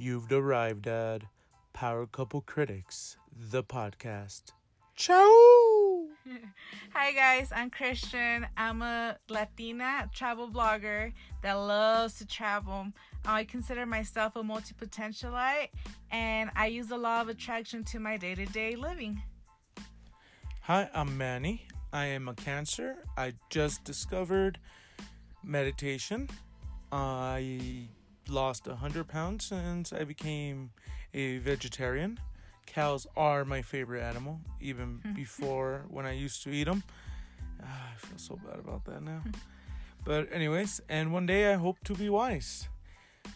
You've arrived at Power Couple Critics, the podcast. Ciao! Hi guys, I'm Christian. I'm a Latina travel blogger that loves to travel. I consider myself a multi potentialite and I use the law of attraction to my day to day living. Hi, I'm Manny. I am a Cancer. I just discovered meditation. I lost 100 pounds since I became a vegetarian. Cows are my favorite animal, even before when I used to eat them. Ah, I feel so bad about that now. but, anyways, and one day I hope to be wise.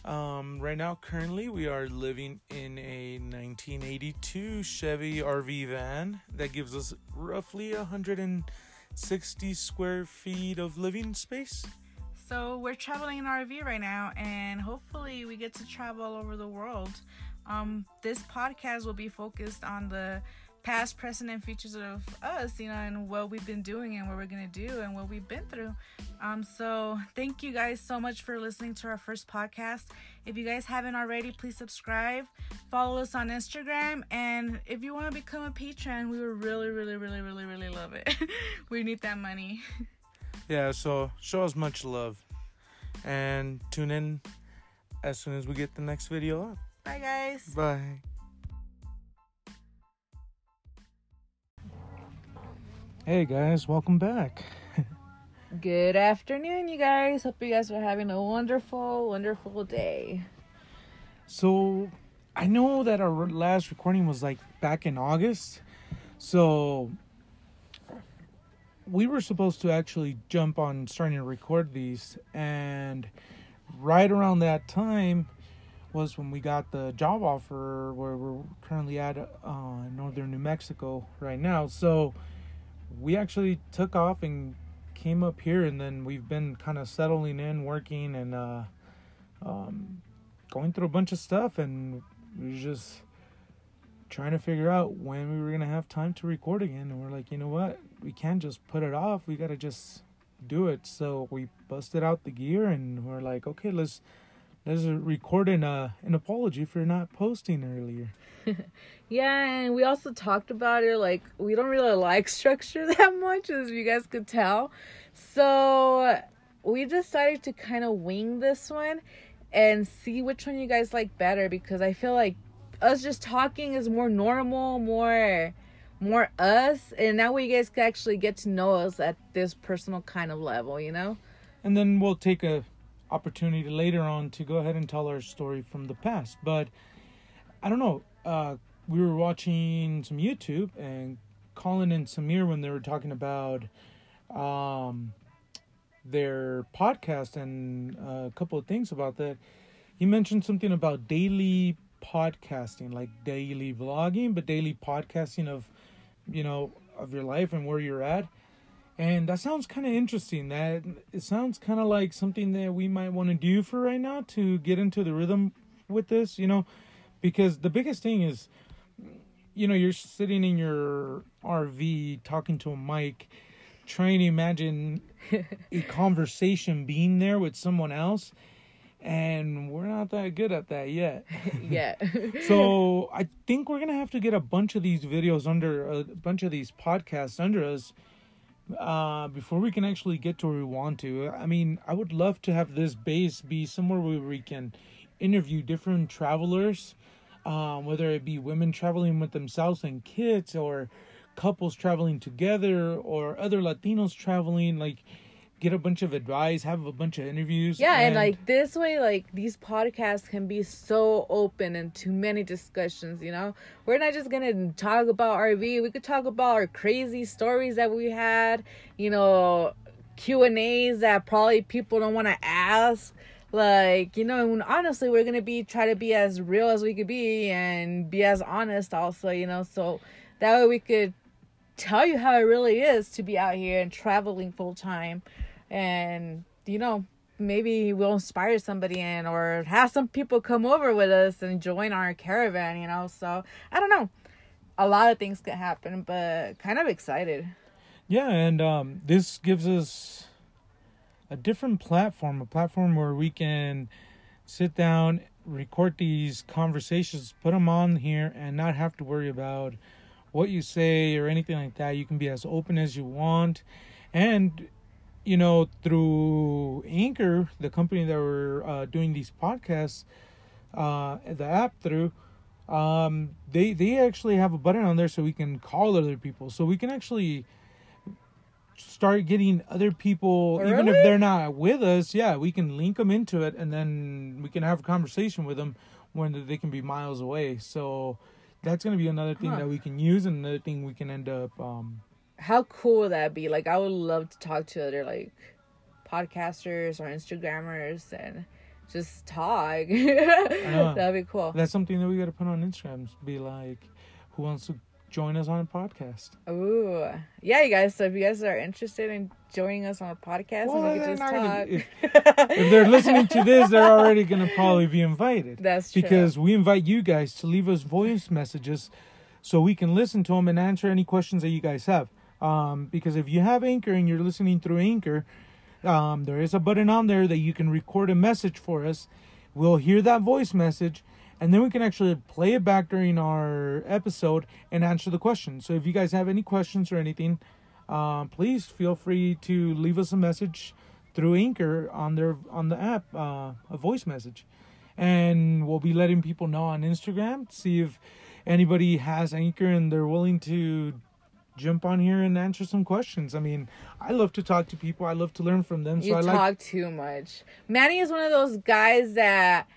Um, right now, currently, we are living in a 1982 Chevy RV van that gives us roughly 160 square feet of living space. So we're traveling in RV right now, and hopefully we get to travel all over the world. Um, this podcast will be focused on the past, present, and futures of us, you know, and what we've been doing and what we're gonna do and what we've been through. Um, so thank you guys so much for listening to our first podcast. If you guys haven't already, please subscribe, follow us on Instagram, and if you want to become a patron, we would really, really, really, really, really love it. we need that money. Yeah, so show us much love. And tune in as soon as we get the next video up. Bye, guys. Bye. Hey guys, welcome back. Good afternoon, you guys. Hope you guys are having a wonderful, wonderful day. So, I know that our last recording was like back in August. So, we were supposed to actually jump on starting to record these and right around that time was when we got the job offer where we're currently at uh, northern New Mexico right now. So we actually took off and came up here, and then we've been kind of settling in, working, and uh, um, going through a bunch of stuff, and we just trying to figure out when we were gonna have time to record again. And we're like, you know what? We can't just put it off. We gotta just do it. So we busted out the gear, and we're like, okay, let's let's record an uh, an apology for not posting earlier. Yeah, and we also talked about it. Like, we don't really like structure that much, as you guys could tell. So, we decided to kind of wing this one and see which one you guys like better because I feel like us just talking is more normal, more more us, and that way you guys can actually get to know us at this personal kind of level, you know? and then we'll take a opportunity later on to go ahead and tell our story from the past but i don't know uh we were watching some youtube and colin and samir when they were talking about um their podcast and a couple of things about that he mentioned something about daily podcasting like daily vlogging but daily podcasting of you know of your life and where you're at and that sounds kind of interesting. That it sounds kind of like something that we might want to do for right now to get into the rhythm with this, you know, because the biggest thing is, you know, you're sitting in your RV talking to a mic, trying to imagine a conversation being there with someone else, and we're not that good at that yet. Yeah. so I think we're gonna have to get a bunch of these videos under a bunch of these podcasts under us uh before we can actually get to where we want to i mean i would love to have this base be somewhere where we can interview different travelers um whether it be women traveling with themselves and kids or couples traveling together or other latinos traveling like get a bunch of advice have a bunch of interviews Yeah, and, like this way, like these podcasts can be so open and too many discussions. You know, we're not just gonna talk about RV. We could talk about our crazy stories that we had. You know, Q and A's that probably people don't want to ask. Like you know, and honestly, we're gonna be try to be as real as we could be and be as honest also. You know, so that way we could tell you how it really is to be out here and traveling full time and you know maybe we'll inspire somebody in or have some people come over with us and join our caravan you know? So i don't know. A lot of things could happen but kind of excited. Yeah and um this gives us a different platform a platform where we can sit down record these conversations, put them on here, and not have to worry about what you say or anything like that. You can be as open as you want, and you know through Anchor, the company that we're uh, doing these podcasts, uh, the app through. Um, they they actually have a button on there so we can call other people, so we can actually start getting other people even if they're not with us yeah we can link them into it and then we can have a conversation with them when they can be miles away so that's going to be another thing Huh. that we can use and another thing we can end up um How cool would that be? Like, I would love to talk to other like podcasters or Instagrammers and just talk. Uh-huh. That'd be cool. that's something that we got to put on instagram be like who wants to join us on a podcast Ooh, yeah, you guys. So if you guys are interested in joining us on a podcast, Well, and we gonna- just talk. if they're listening to this they're already going to probably be invited That's true. because we invite you guys to leave us voice messages so we can listen to them and answer any questions that you guys have. Um, because if you have Anchor and you're listening through Anchor, um, there is a button on there that you can record a message for us. We'll hear that voice message, and then we can actually play it back during our episode and answer the questions. So if you guys have any questions or anything, um, please feel free to leave us a message through Anchor on their on the app, uh, a voice message, and we'll be letting people know on Instagram. See if anybody has Anchor and they're willing to jump on here and answer some questions. I mean, I love to talk to people. I love to learn from them. So you I talk like too much. Manny is one of those guys that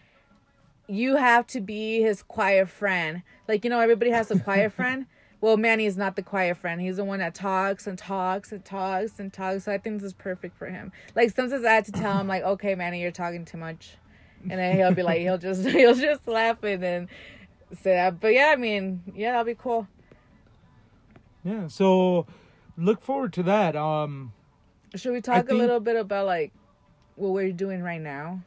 you have to be his quiet friend. Like you know, everybody has a quiet friend. Well, Manny is not the quiet friend. He's the one that talks and talks and talks and talks. So I think this is perfect for him. Like sometimes I had to tell him, like, okay, Manny, you're talking too much, and then he'll be like, he'll just he'll just laugh and then say that. But yeah, I mean, yeah, that'll be cool. Yeah. So look forward to that. Um, Should we talk a little bit about like what we're doing right now?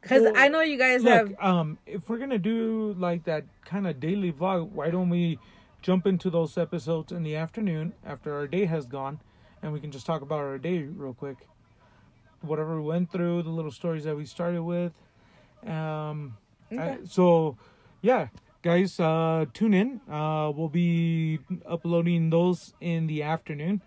Because Well, I know you guys look, have. um, if we're gonna do like that kind of daily vlog, why don't we jump into those episodes in the afternoon after our day has gone, and we can just talk about our day real quick. Whatever we went through, the little stories that we started with. Um, I- Okay. so, yeah, guys, uh, tune in. Uh, we'll be uploading those in the afternoon.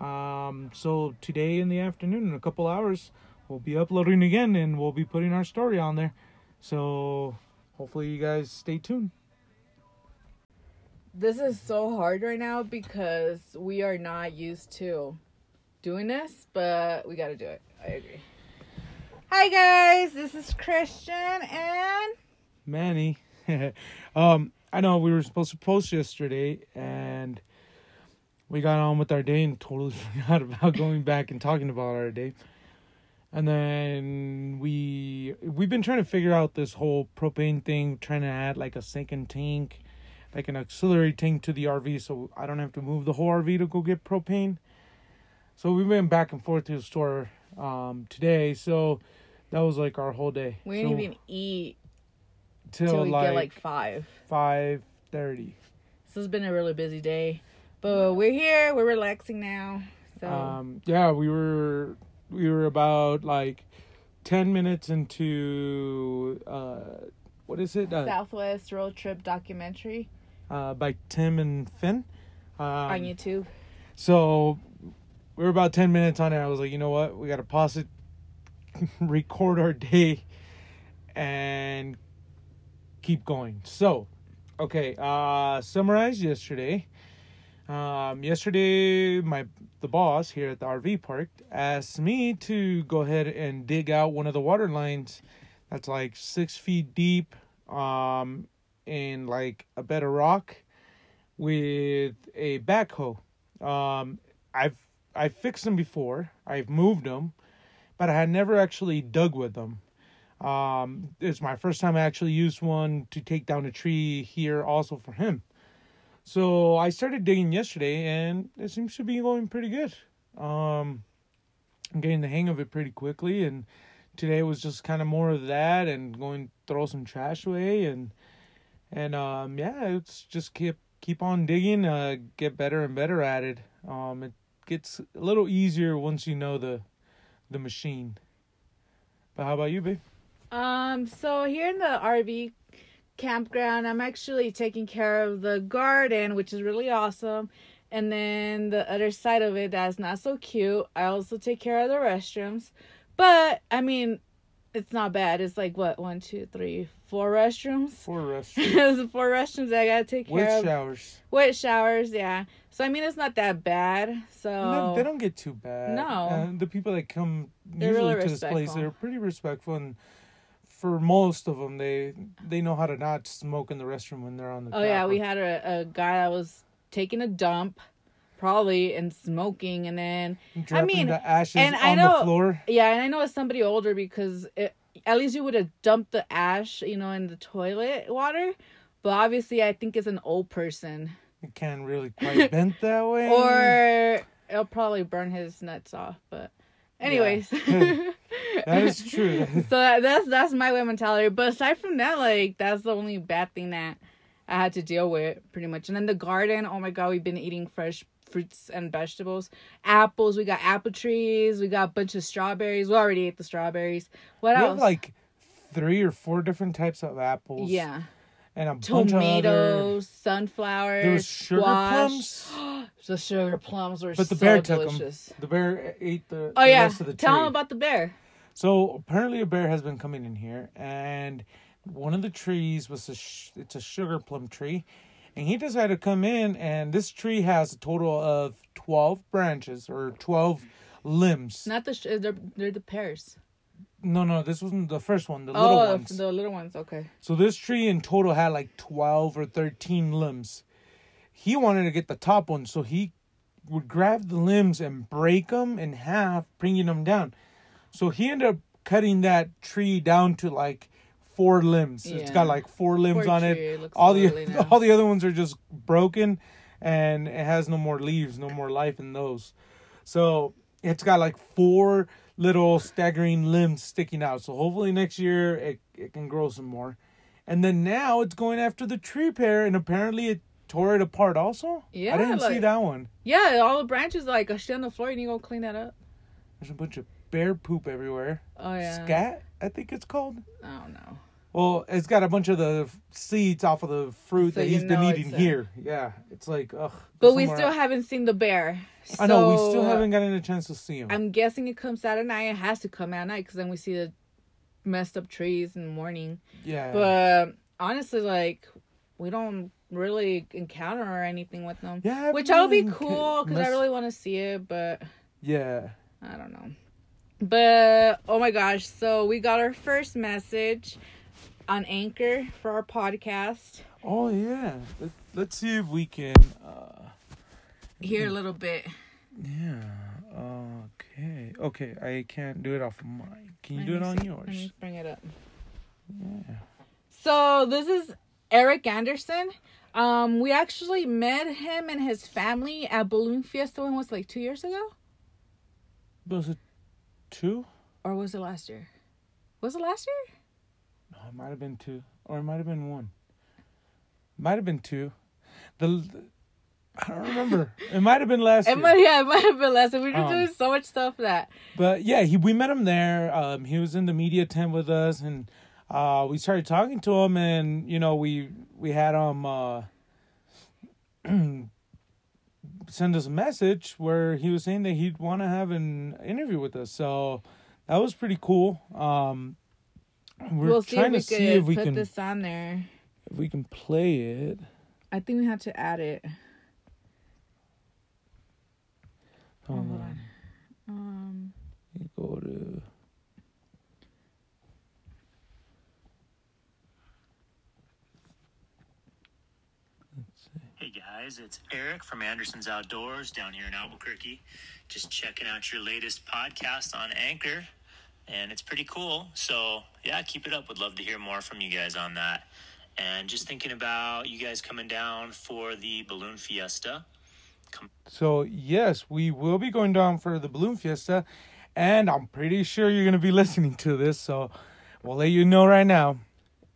Um, so today in the afternoon, in a couple hours, we'll be uploading again, and we'll be putting our story on there. So hopefully you guys stay tuned. This is so hard right now because we are not used to doing this, but we got to do it. I agree. Hi guys, this is Christian and Manny. um, I know we were supposed to post yesterday, and we got on with our day and totally forgot about going back and talking about our day. And then we we've been trying to figure out this whole propane thing, trying to add like a second tank, like an auxiliary tank to the RV, so I don't have to move the whole RV to go get propane. So we went back and forth to the store um, today. So that was like our whole day. we didn't So- even eat till we like, get like five. five thirty. So it's been a really busy day, but we're here. We're relaxing now. So Um, yeah, we were we were about like ten minutes into uh, what is it? Uh, Southwest road trip documentary uh, by Tim and Finn. Um, on YouTube. So we were about ten minutes on it. I was like, you know what? We gotta pause it, record our day, and keep going. So, okay. Uh, summarize yesterday. Um, yesterday, my the boss here at the RV park asked me to go ahead and dig out one of the water lines that's like six feet deep, um, in like a bed of rock, with a backhoe. Um, I've I fixed them before. I've moved them, but I had never actually dug with them. Um, it's my first time I actually used one to take down a tree here, also for him. So I started digging yesterday, and it seems to be going pretty good. Um, I'm getting the hang of it pretty quickly, and today was just kind of more of that, and going throw some trash away, and and um, yeah, it's just keep keep on digging, uh, get better and better at it. Um, it gets a little easier once you know the the machine. But how about you, babe? Um, so here in the RV campground, I'm actually taking care of the garden, which is really awesome. And then the other side of it that's not so cute, I also take care of the restrooms. But I mean, it's not bad. It's like what one, two, three, four restrooms. Four restrooms. Four restrooms that I gotta take care of. Wet showers. With showers, yeah. So I mean, it's not that bad. So No, they don't get too bad. No. And the people that come They're usually really to this place, they're pretty respectful, and for most of them, they they know how to not smoke in the restroom when they're on the. Oh yeah, we had a, a guy that was taking a dump, probably and smoking, and then dropping mean, the ashes and on I know- the floor. yeah, and I know it's somebody older because it, at least you would have dumped the ash, you know, in the toilet water. But obviously, I think it's an old person, It can't really quite bent that way. or it'll probably burn his nuts off. But anyways, that is true. so that, that's that's my way mentality. But aside from that, like that's the only bad thing that I had to deal with pretty much. And then the garden, oh my god, we've been eating fresh fruits and vegetables. Apples, we got apple trees, we got a bunch of strawberries. We already ate the strawberries. What we else? have like three or four different types of apples. yeah. and a bunch of other. Tomatoes, sunflowers, There was sugar squash. plums, The sugar plums were but the so bear took delicious. them. The bear ate the, Oh the yeah, rest of the tell tree. them about the bear. So apparently a bear has been coming in here, and one of the trees was a sh- it's a sugar plum tree, and he decided to come in, and this tree has a total of twelve branches or twelve limbs. Not the sh- uh, they're they're the pears. No, no, this wasn't the first one. The little oh, ones. the little ones. Okay. So this tree in total had like 12 or 13 limbs. He wanted to get the top one, so he would grab the limbs and break them in half, bringing them down. So he ended up cutting that tree down to like four limbs. It's got like four limbs Poor on tree, it. All the now. all the other ones are just broken and it has no more leaves, no more life in those. So it's got like four little staggering limbs sticking out. So hopefully next year it, it can grow some more. And then now it's going after the tree pear and apparently it tore it apart also. Yeah, I didn't see that one. Yeah, all the branches like are shit on the floor. You need to go clean that up. There's a bunch of bear poop everywhere. Oh yeah. Scat, I think it's called. I don't know. Well, it's got a bunch of the seeds off of the fruit So that he's been eating a- here. Yeah, it's like ugh. But we still else. haven't seen the bear. I know we still haven't gotten a chance to see him. I'm guessing it comes out at night. It has to come out at night because then we see the messed up trees in the morning. yeah, But honestly, like we don't really encounter or anything with them. yeah, Which I would be cool because I really want to see it, but Yeah, I don't know. But oh my gosh, so we got our first message on Anchor for our podcast. Oh yeah. Let, let's see if we can. uh Here a little bit. Yeah. Okay. Okay. I can't do it off of mine. Can you Let do it on see. yours? Let me bring it up. Yeah. So this is Eric Anderson. Um, we actually met him and his family at Balloon Fiesta. When was like two years ago, Was it two? or was it last year? Was it last year? No, it might have been two, or it might have been one. Might have been two. The I don't remember. it might have been last It year. might, yeah, it might have been last year. We were Um, doing so much stuff that But yeah, he we met him there. Um, he was in the media tent with us, and uh, we started talking to him, and you know we we had him uh, send us a message where he was saying that he'd want to have an interview with us. So that was pretty cool. Um, we're we'll trying to see if we put can this on there. if we can play it. I think we have to add it. Hold hold on. Um, You go to. Let's see. Hey guys, it's Eric from Anderson's Outdoors down here in Albuquerque. Just checking out your latest podcast on Anchor, and it's pretty cool. So, yeah, keep it up. Would love to hear more from you guys on that. And just thinking about you guys coming down for the Balloon Fiesta. So yes, we will be going down for the balloon fiesta, and I'm pretty sure you're gonna be listening to this. So we'll let you know right now.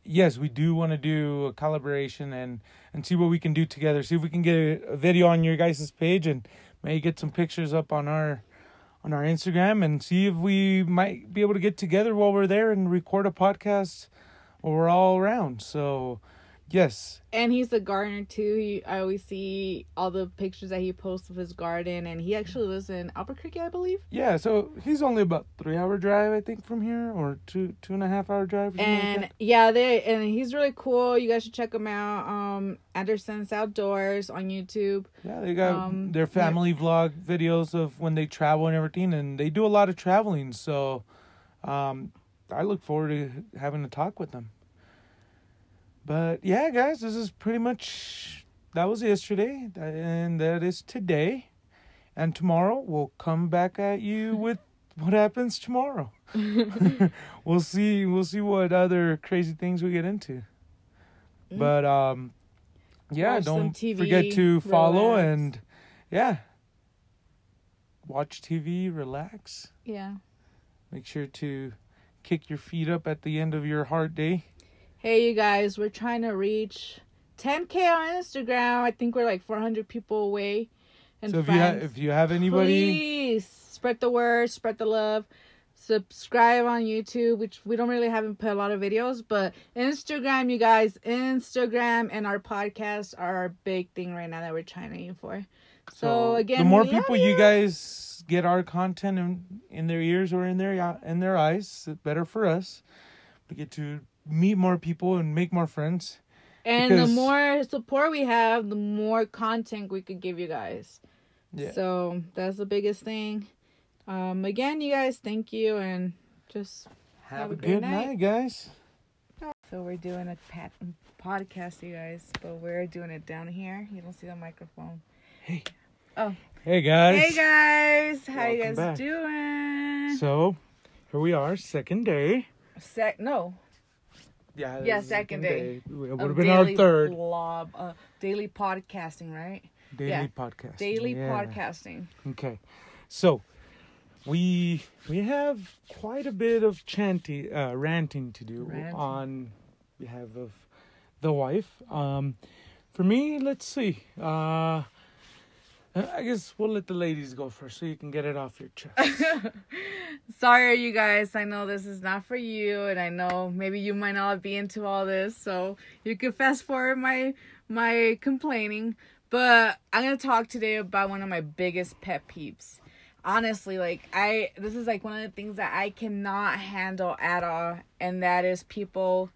Yes, we do want to do a collaboration and and see what we can do together. See if we can get a, video on your guys' page and maybe get some pictures up on our on our Instagram and see if we might be able to get together while we're there and record a podcast while we're all around. So, yes, And he's a gardener too. He, I always see all the pictures that he posts of his garden, and he actually lives in Albuquerque, I believe. yeah. So he's only about three hour drive, I think, from here, or two two and a half hour drive. something like And yeah, they and he's really cool. You guys should check him out. Um, Anderson's Outdoors on YouTube. Yeah, they got Um, their family vlog videos of when they travel and everything, and they do a lot of traveling. So, um, I look forward to having a talk with them. But yeah, guys, this is pretty much that was yesterday, and that is today, and tomorrow we'll come back at you with what happens tomorrow. we'll see. We'll see what other crazy things we get into. But um, yeah, Watch don't TV, forget to follow relax. and yeah, watch TV, relax. Yeah. Make sure to kick your feet up at the end of your hard day. Hey, you guys, we're trying to reach 10k on Instagram. I think we're like 400 people away. And so if you ha- if you have anybody, Please spread the word, spread the love. Subscribe on YouTube, which we don't really haven't put a lot of videos, but Instagram, you guys, Instagram and our podcast are our big thing right now that we're trying to aim for. So, again, the more people you guys get our content in, in their ears or in their in their eyes, the better for us. We get to meet more people and make more friends. And because- the more support we have, the more content we could give you guys. Yeah. So that's the biggest thing. Um, again, you guys, thank you, and just Have, a a great good night. night, guys. so we're doing a pat- podcast, you guys, but we're doing it down here. You don't see the microphone. Hey. Oh. Hey guys. Hey guys, how you guys back. doing? So, here we are, second day. Sec- no, Yeah. Yeah, second day It would have been our daily third blob, uh, daily podcasting, right? daily yeah. podcast. Daily Yeah. podcasting. Okay, so we we have quite a bit of chanting, uh, ranting to do Ranting. on behalf of the wife. Um, for me, let's see. Uh, Uh, I guess we'll let the ladies go first, so you can get it off your chest. Sorry, you guys. I know this is not for you, and I know maybe you might not be into all this, so you can fast forward my my complaining. But I'm gonna talk today about one of my biggest pet peeves. Honestly, like I, this is like one of the things that I cannot handle at all, and that is people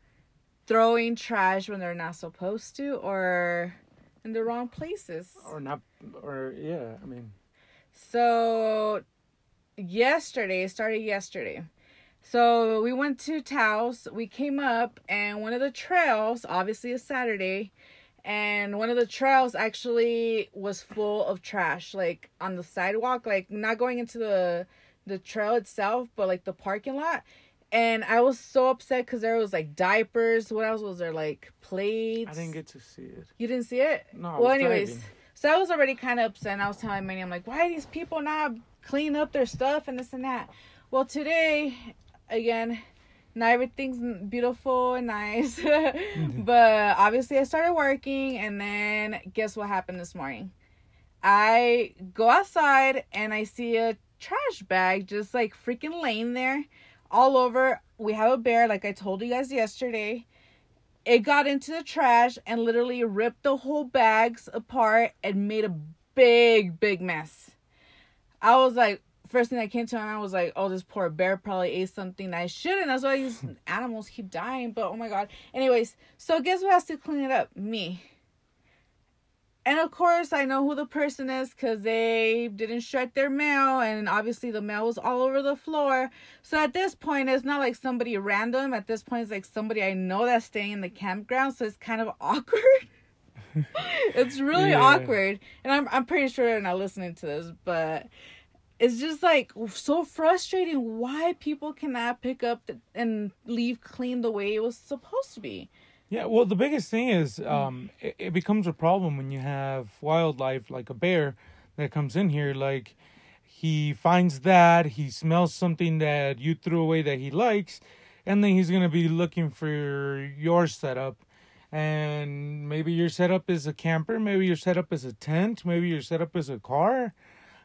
throwing trash when they're not supposed to, or in the wrong places. or not, or yeah, I mean, So yesterday, it started yesterday. So we went to Taos. We came up and one of the trails, obviously a Saturday, and one of the trails actually was full of trash, like on the sidewalk, like not going into the the trail itself, but like the parking lot. And I was so upset because there was like diapers. What else was there? Like plates. I didn't get to see it. You didn't see it? No, I well, anyways, driving. So I was already kind of upset. And I was telling Manny, I'm like, why are these people not clean up their stuff and this and that? Well, today, again, not everything's beautiful and nice, mm-hmm. but obviously I started working, and then guess what happened this morning? I go outside and I see a trash bag just like freaking laying there all over. We have a bear, like I told you guys yesterday it got into the trash and literally ripped the whole bags apart and made a big big mess. I was like first thing that came to my mind was like oh this poor bear probably ate something i shouldn't. That's why these animals keep dying but oh my god. Anyways so guess who has to clean it up? Me and of course i know who the person is because they didn't shred their mail and obviously the mail was all over the floor so at this point, it's not like somebody random. At this point, it's like somebody I know that's staying in the campground. So it's kind of awkward. it's really Yeah. awkward, and I'm I'm pretty sure they're not listening to this, but it's just like so frustrating. Why people cannot pick up the, and leave clean the way it was supposed to be. Yeah, well, the biggest thing is Mm. um, it, it becomes a problem when you have wildlife like a bear that comes in here. Like he finds that he smells something that you threw away that he likes, and then he's gonna be looking for your setup. And maybe your setup is a camper, maybe your setup is a tent, maybe your setup is a car.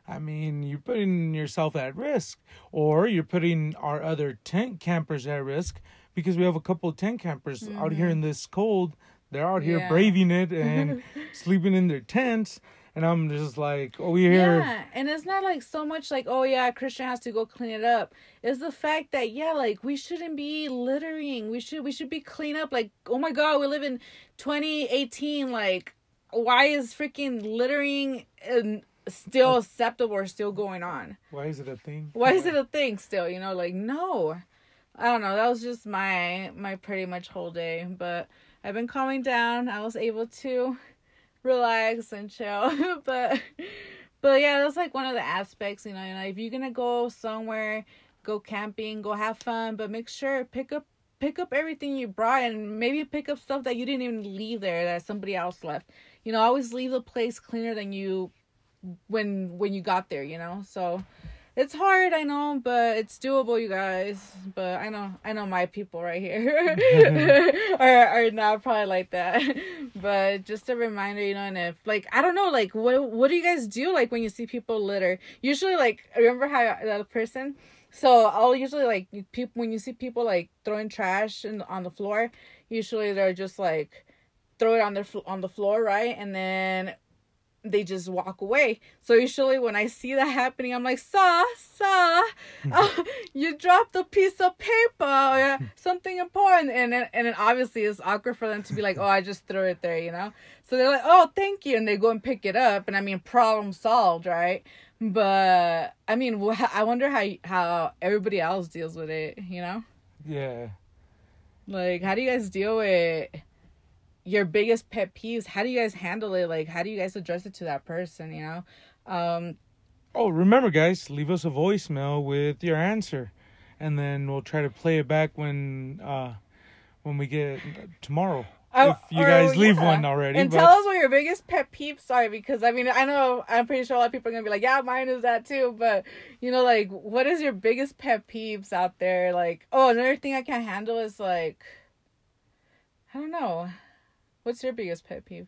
I mean, you're putting yourself at risk, or you're putting our other tent campers at risk because we have a couple of tent campers out here in mm-hmm. this cold. They're out here Yeah. braving it and sleeping in their tents, and I'm just like, oh, we here. Yeah, and it's not like so much like, oh yeah, Christian has to go clean it up. It's the fact that yeah, like we shouldn't be littering. We should we should be clean up. Like, oh my god, we live in 2018. Like, why is freaking littering and still oh. acceptable or still going on? Why is it a thing? Why is it a thing still? You know, like no. I don't know. That was just my my pretty much whole day, but I've been calming down. I was able to relax and chill, but but yeah, that's like one of the aspects. You know, like if you're gonna go somewhere, go camping, go have fun, but make sure pick up pick up everything you brought and maybe pick up stuff that you didn't even leave there that somebody else left. You know, always leave the place cleaner than you when when you got there. You know, so it's hard, I know, but it's doable, you guys. But I know, I know my people right here are are not probably like that. But just a reminder, you know, and if like I don't know, like what what do you guys do like when you see people litter? Usually, like remember how that person. So I'll usually like people when you see people like throwing trash in, on the floor. Usually they're just like throw it on their on the floor, right, and then they just walk away. So usually when I see that happening, I'm like, "Sir, sir, uh, you dropped a piece of paper or something important," and then and then obviously it's awkward for them to be like, "Oh, I just threw it there," you know. So they're like, "Oh, thank you," and they go and pick it up, and I mean, problem solved, right? But I mean, I wonder how how everybody else deals with it, you know. Yeah. Like, how do you guys deal with your biggest pet peeves? How do you guys handle it? Like, how do you guys address it to that person? You know, um, Oh, remember, guys, leave us a voicemail with your answer, and then we'll try to play it back when uh when we get tomorrow. Oh, if you or- guys leave yeah. one already, And but tell us what your biggest pet peeves are because I mean I know I'm pretty sure a lot of people are gonna be like, yeah, mine is that too. But you know, like, what is your biggest pet peeves out there? Like, oh, another thing I can't handle is like, I don't know, what's your biggest pet peeve?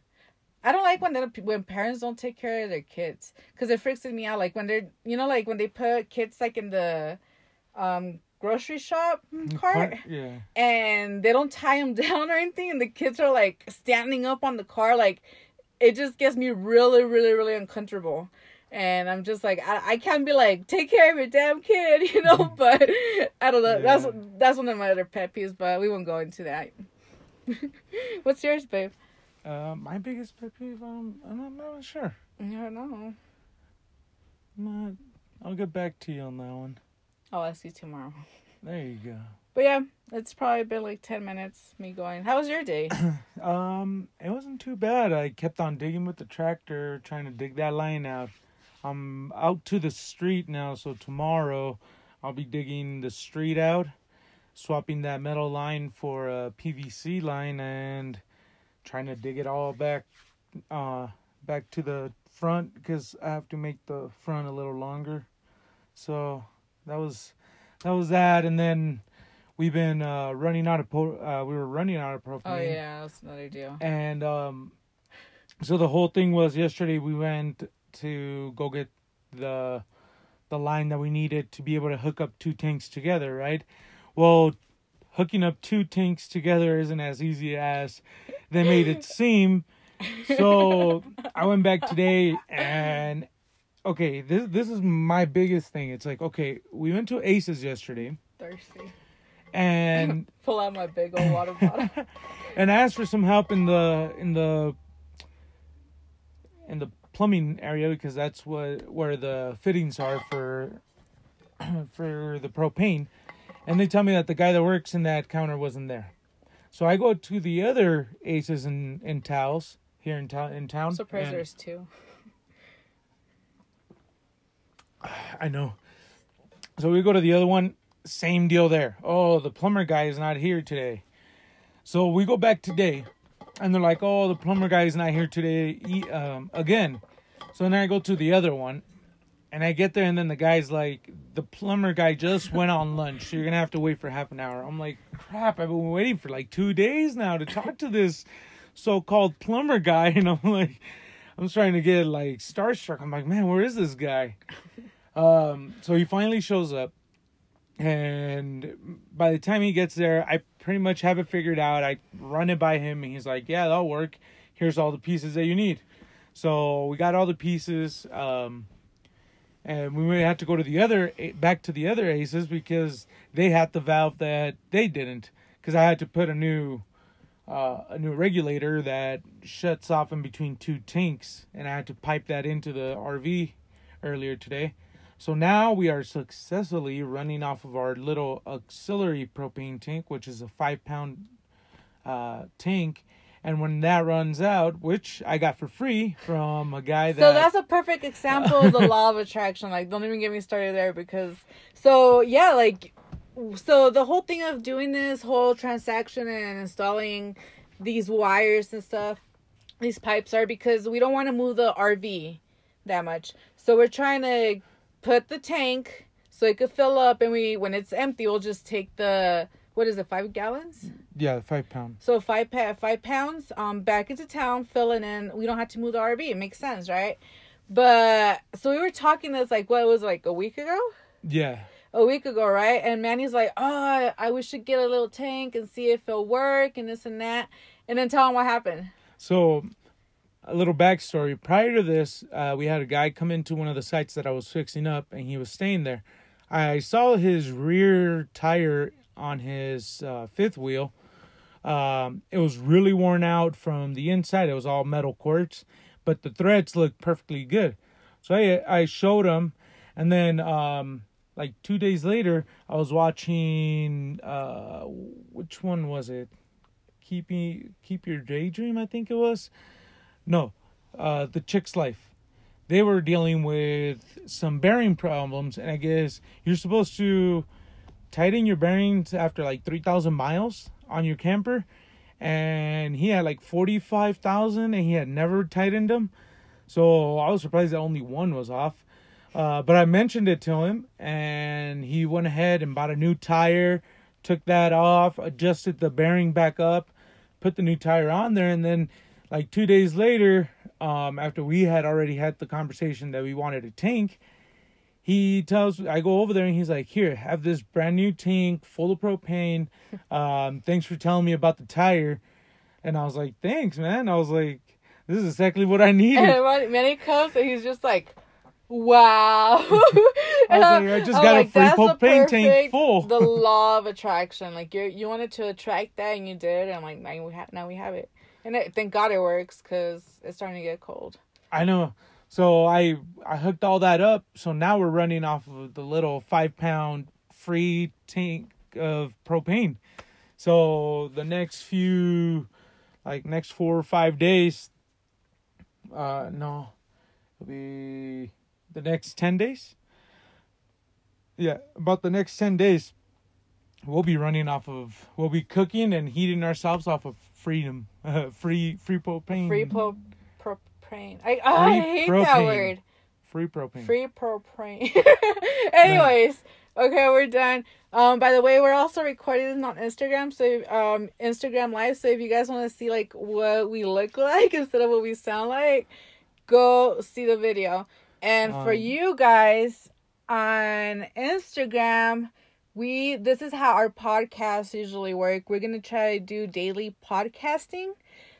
I don't like when when parents don't take care of their kids because it freaks me out. Like when they're you know like when they put kids like in the um grocery shop cart yeah, and they don't tie them down or anything and the kids are like standing up on the car like it just gets me really really really uncomfortable. And i'm just like i, I can't be like take care of your damn kid you know but i don't know. That's that's one of my other pet peeves but we won't go into that what's yours babe uh, my biggest pet peeve, um, I'm not, I'm not sure. i don't know I'm not, I'll get back to you on that one. i'll ask you tomorrow There you go. but yeah it's probably been like 10 minutes me going how was your day Um, it wasn't too bad. I kept on digging with the tractor, trying to dig that line out. I'm out to the street now, so tomorrow I'll be digging the street out, swapping that metal line for a PVC line, and trying to dig it all back, uh, back to the front because I have to make the front a little longer. So that was that was that, and then we've been uh, running out of po- uh, we were running out of propane. oh yeah that's another deal And um, so the whole thing was yesterday we went to go get the the line that we needed to be able to hook up two tanks together, right? Well, hooking up two tanks together isn't as easy as they made it seem. So I went back today and okay, this this is my biggest thing. It's like, okay, we went to Aces yesterday thirsty and pull out my big old water bottle and asked for some help in the in the in the plumbing area because that's what where the fittings are for for the propane and they tell me that the guy that works in that counter wasn't there so i go to the other aces in in Taos here in town in town surprised and- there's two I know. So we go to the other one, same deal there. Oh, the plumber guy is not here today. So we go back today, and they're like, "Oh, the plumber guy is not here today um, again." So then I go to the other one, and I get there, and then the guy's like, "The plumber guy just went on lunch, so you're gonna have to wait for half an hour." I'm like, "Crap! I've been waiting for like two days now to talk to this so-called plumber guy," and I'm like. I'm starting to get like starstruck. I'm like, man, where is this guy? um, so he finally shows up, and by the time he gets there, I pretty much have it figured out. I run it by him, and he's like, yeah, that'll work. Here's all the pieces that you need. So we got all the pieces. Um, and we may have to go to the other back to the other aces because they had the valve that they didn't. Because i had to put a new uh, a new regulator that shuts off in between two tanks. And i had to pipe that into the rv earlier today. So now we are successfully running off of our little auxiliary propane tank which is a five pound uh, tank and when that runs out, which I got for free from a guy that. So that's a perfect example of the law of attraction. Like, don't even get me started there because. So, yeah, like. So the whole thing of doing this whole transaction and installing these wires and stuff, these pipes are because we don't want to move the RV that much. So we're trying to put the tank so it could fill up, and we when it's empty, we'll just take the what is it, five gallons? Yeah, five pounds. So five pa- five pounds um back into town, filling in. We don't have to move the RV. It makes sense, right? But so we were talking this like what was like a week ago. Yeah. A week ago, right? And Manny's like, "Oh, I wish to get a little tank and see if it'll work and this and that." And then tell him what happened. So, a little backstory. Prior to this, uh, we had a guy come into one of the sites that I was fixing up, and he was staying there. I saw his rear tire on his uh, fifth wheel. Um, it was really worn out from the inside. It was all metal quartz, but the threads looked perfectly good. So I I showed him, and then um, like two days later, I was watching uh, which one was it? Keep me keep your daydream. I think it was. No, uh, the chick's life. They were dealing with some bearing problems, and I guess you're supposed to tighten your bearings after like 3,000 miles on your camper. And he had like 45,000 and he had never tightened them. So I was surprised that only one was off. Uh, but I mentioned it to him and he went ahead and bought a new tire, took that off, adjusted the bearing back up, put the new tire on there. And then, like two days later, um, after we had already had the conversation that we wanted a tank, he tells me I go over there and he's like, "Here, have this brand new tank full of propane. Um, thanks for telling me about the tire." And I was like, "Thanks, man." I was like, "This is exactly what I needed." And when he comes, and he's just like, "Wow!" I was like, "I just got like, a free propane perfect, tank full." the law of attraction, like you you wanted to attract that, and you did, and I'm like now we have now we have it, and it, thank God it works because it's starting to get cold. I know. So I I hooked all that up. So now we're running off of the little five pound free tank of propane. So the next few, like next four or five days, uh, no, it'll be the next ten days. Yeah, about the next ten days, we'll be running off of, we'll be cooking and heating ourselves off of freedom, uh, free free propane. Free propane propane. I, oh, I hate propane. that word. Free propane. Free propane. Anyways, okay, we're done. Um, by the way, we're also recording this on Instagram, so um, Instagram Live. So if you guys want to see like what we look like instead of what we sound like, go see the video. And um, for you guys on Instagram, we this is how our podcasts usually work. We're gonna try to do daily podcasting.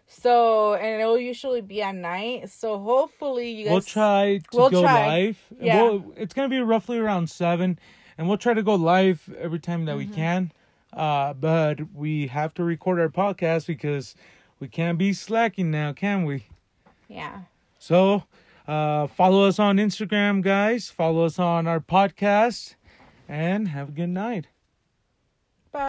So and it'll usually be at night. So hopefully you guys We'll try to we'll go try. live. Yeah. We'll, it's gonna be roughly around seven and we'll try to go live every time that mm-hmm. we can. Uh but we have to record our podcast because we can't be slacking now, can we? Yeah. So uh follow us on Instagram guys, follow us on our podcast and have a good night.